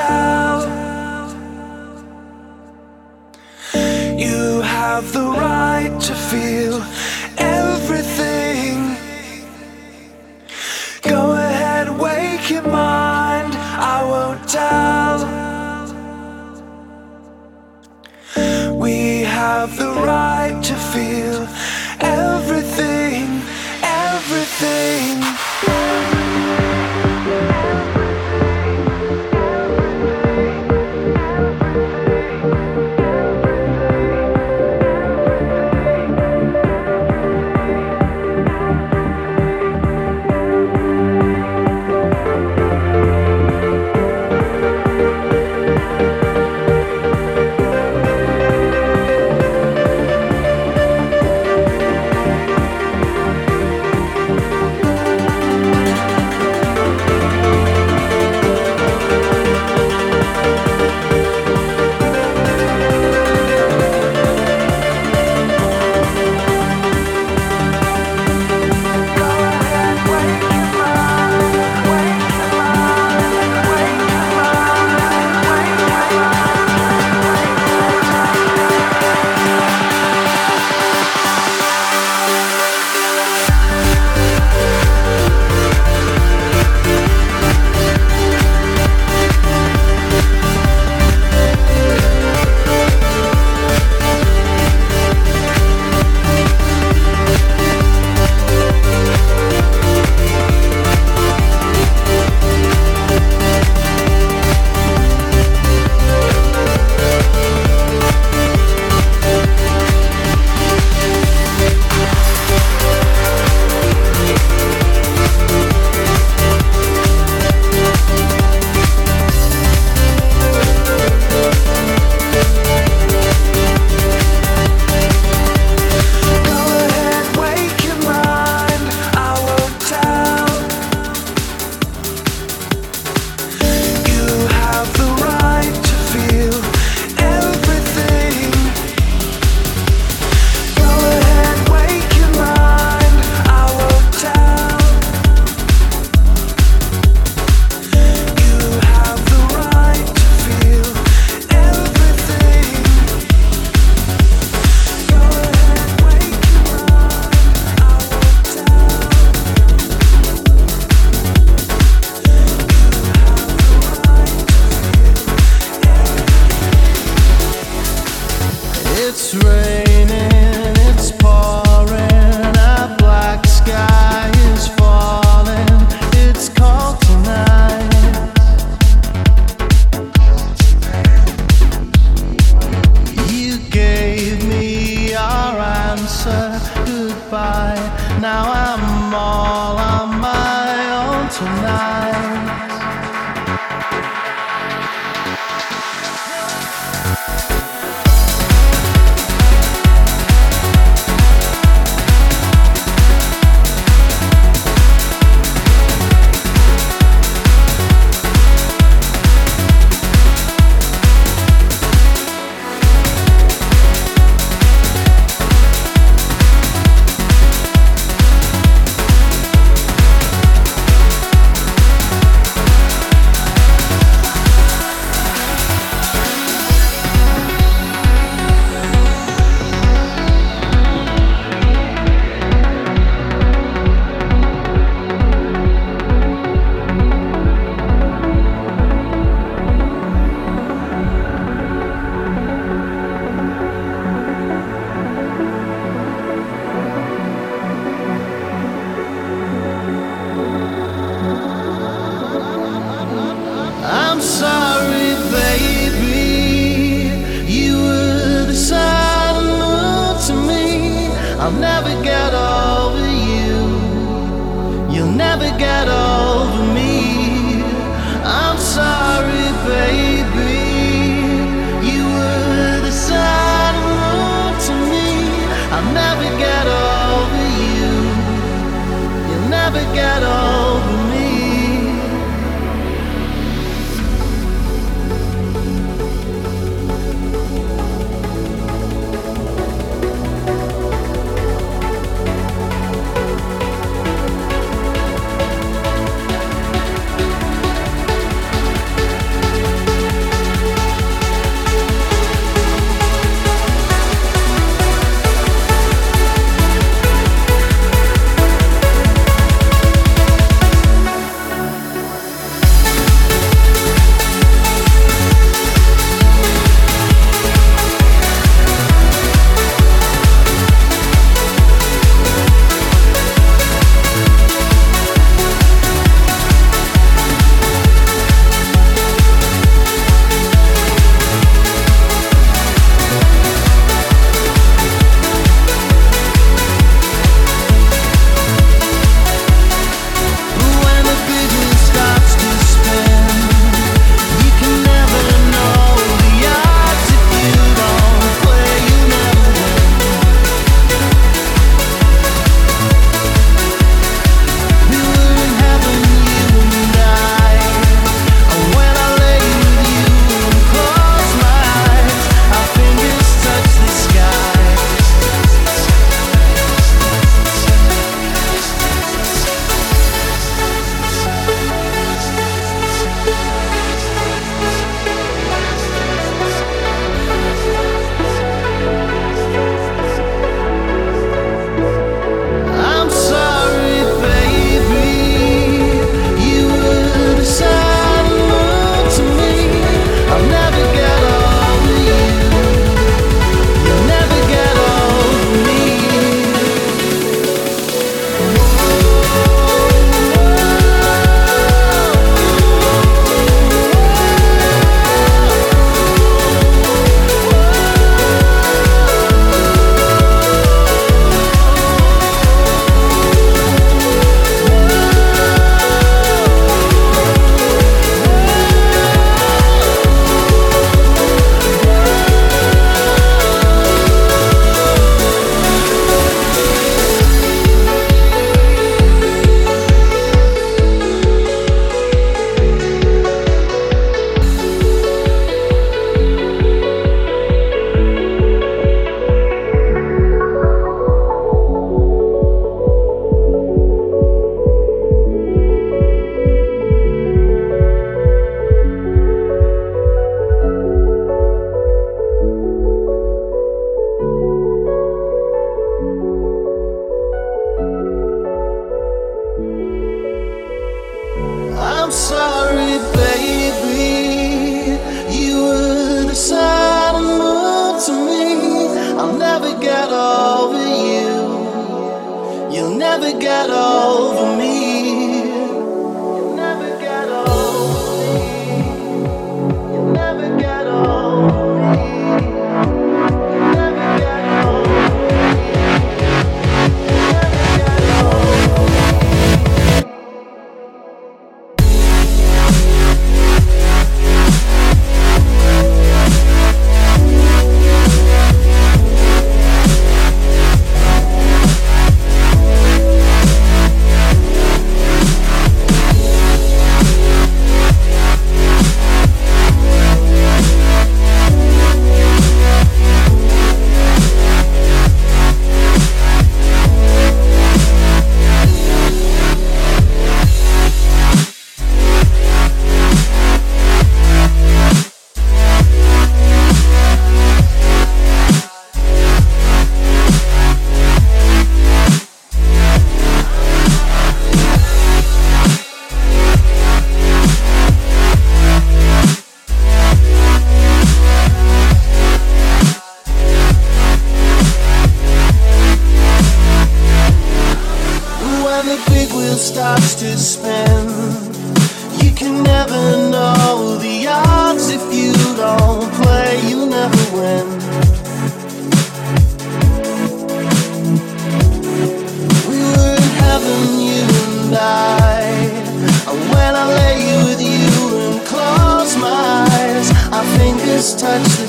out. You have the right to feel everything. Go ahead, wake your mind. I won't tell. We have the right to feel.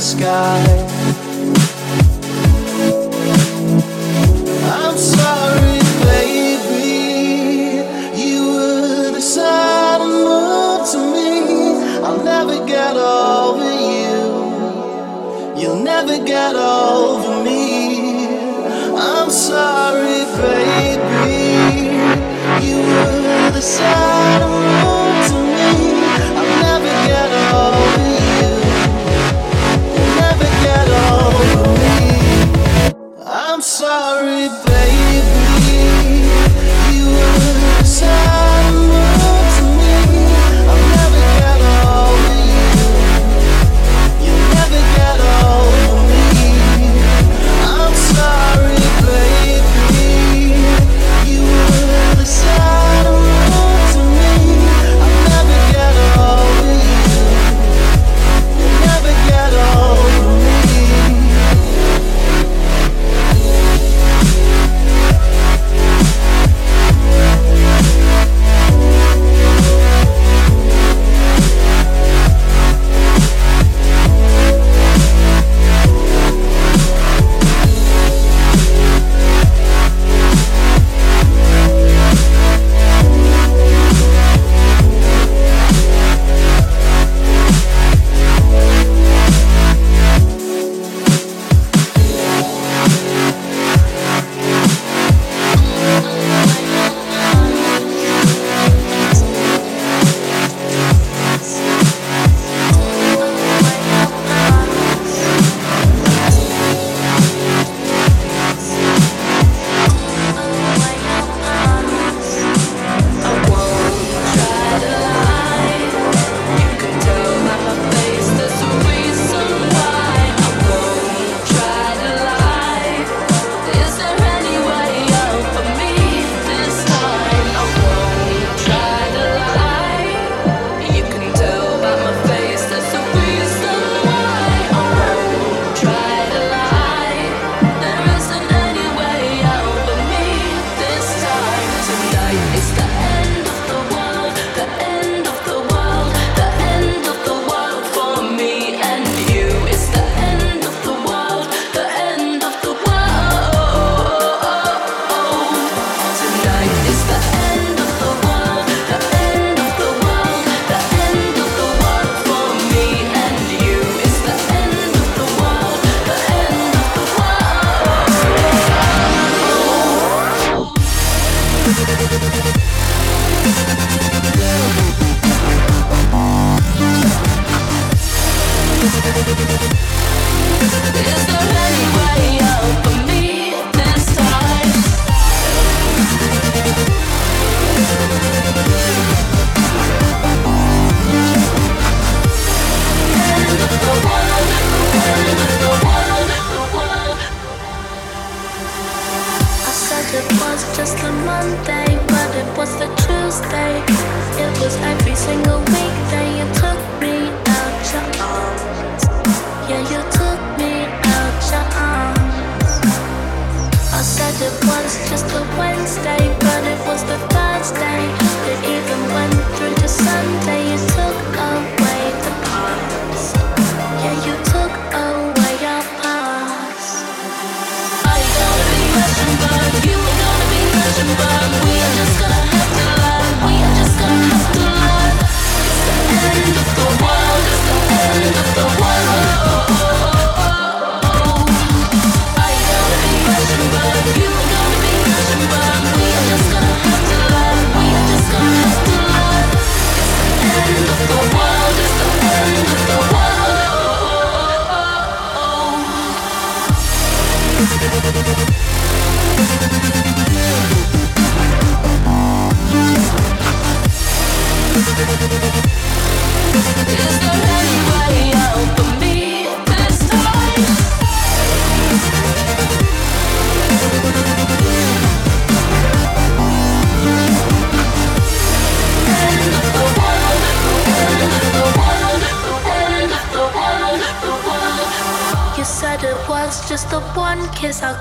sky. I'm sorry, baby. You were the sun and moon to me. I'll never get over you. You'll never get over me. I'm sorry, baby. You were the sun It was every single week that you took me out your arms. Yeah, you took me out your arms. I said it once, just a Wednesday, but it was the Thursday that even went through to Sunday. You took away the parts.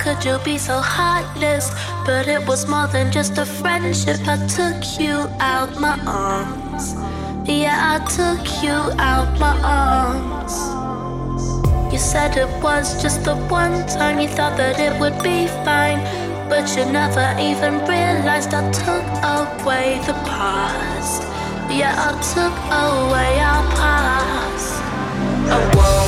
Could you be so heartless? But it was more than just a friendship. I took you out my arms. Yeah, I took you out my arms. You said it was just the one time you thought that it would be fine. But you never even realized I took away the past. Yeah, I took away our past.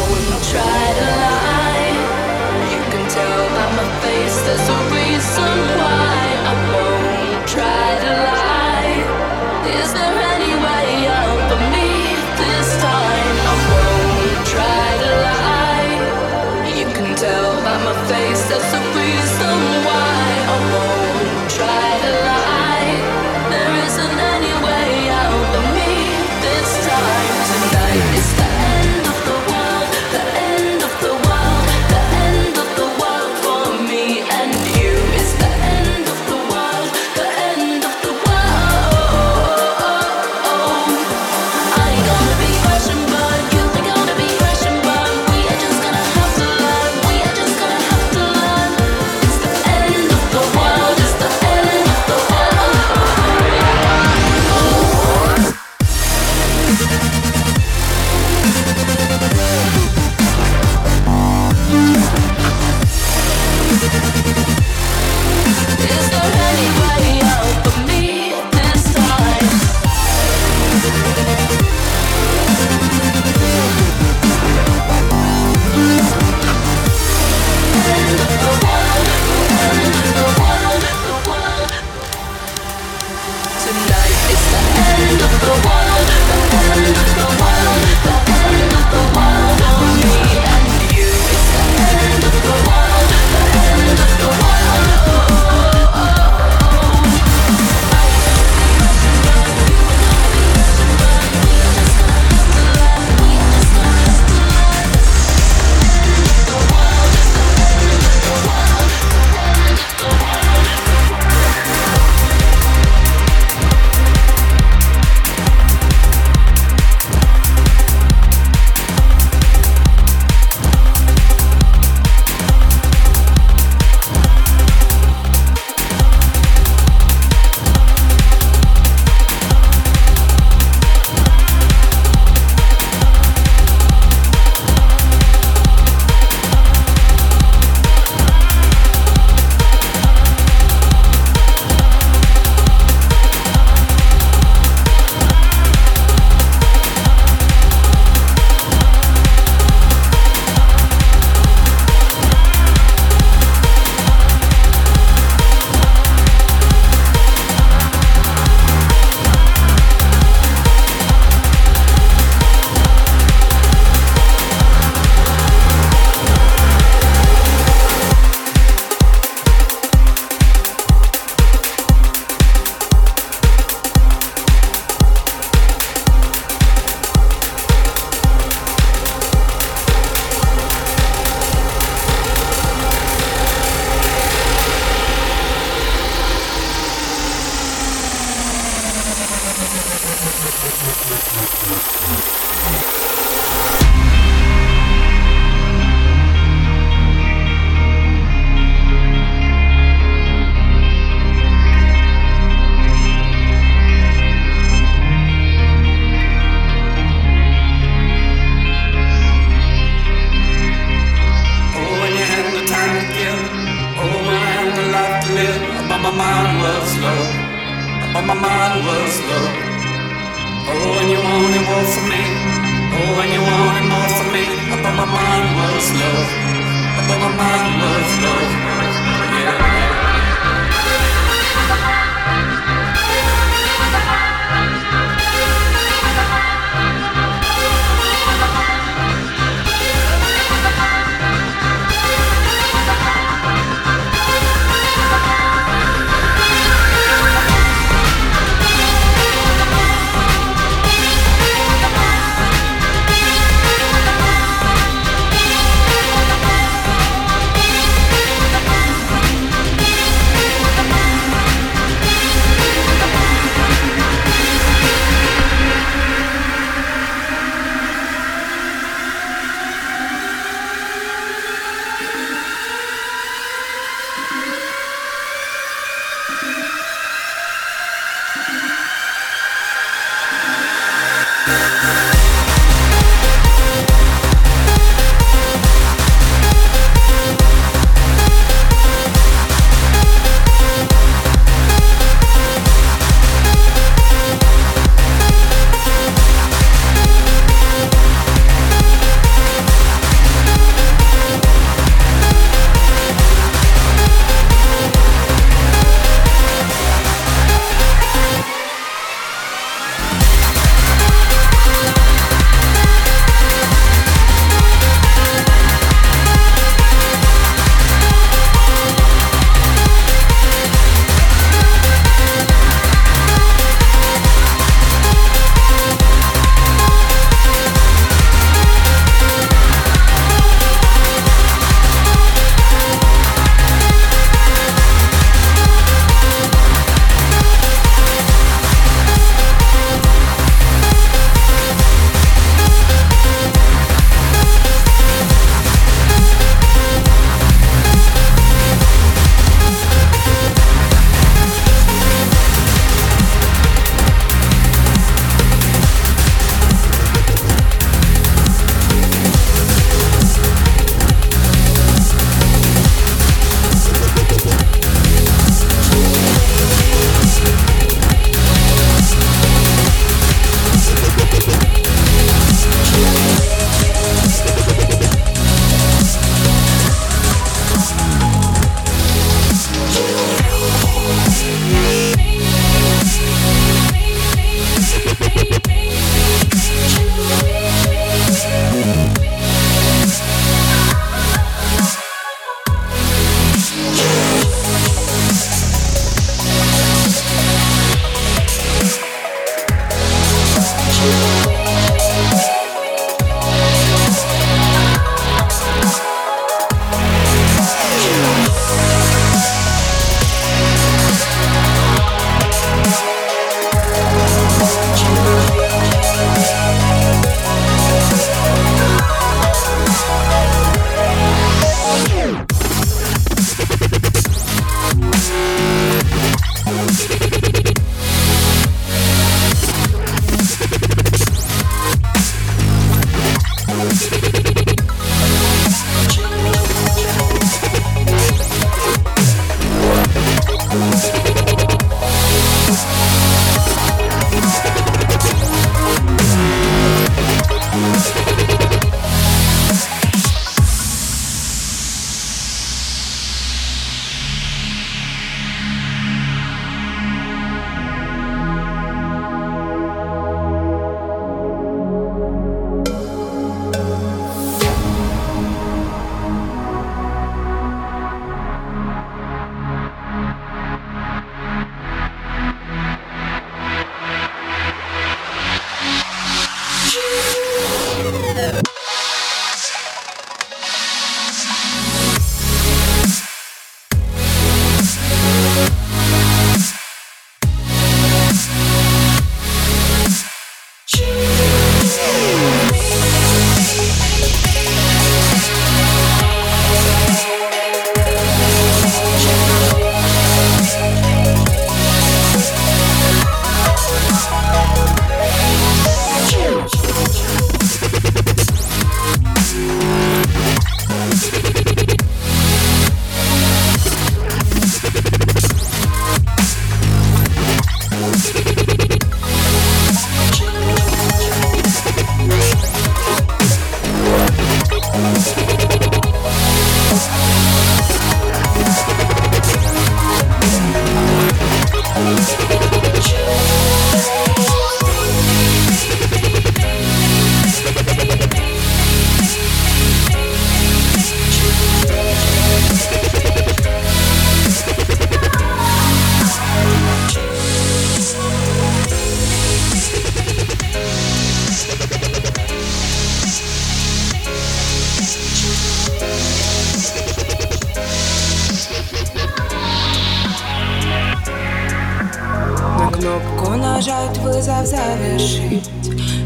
Вызов завершить.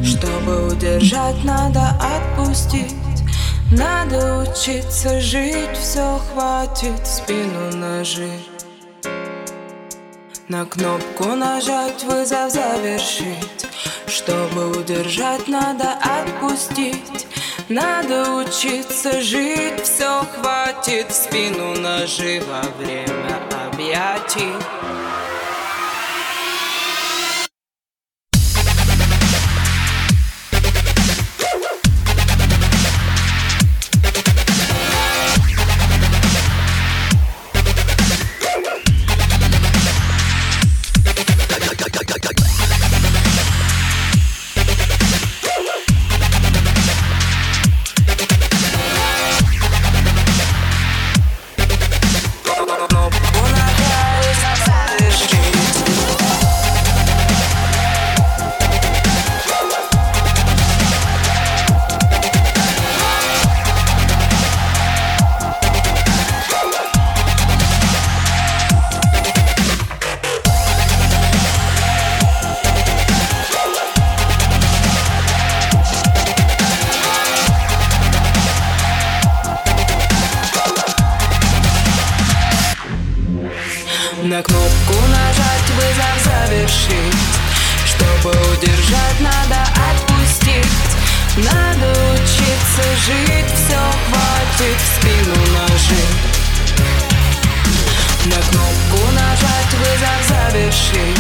Чтобы удержать, надо отпустить. Надо учиться жить, все хватит спину нажить. На кнопку нажать, вызов завершить. Чтобы удержать, надо отпустить. Надо учиться жить, все хватит Спину наживо, время объятий завершить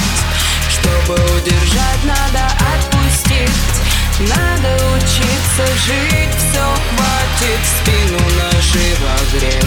Чтобы удержать, надо отпустить. Надо учиться жить, все хватит спину наживо Время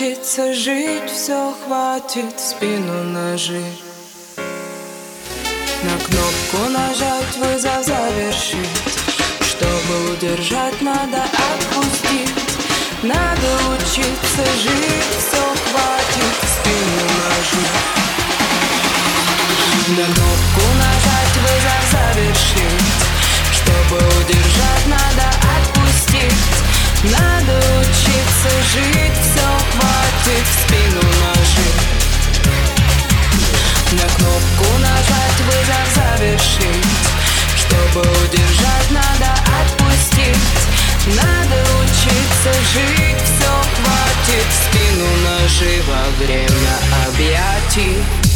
Учиться жить, все хватит спину нажить учиться жить, все хватит в спину нажить. На кнопку нажать, вызов завершить. Чтобы удержать, надо отпустить. Надо учиться жить, все хватит в спину наживо Время объятий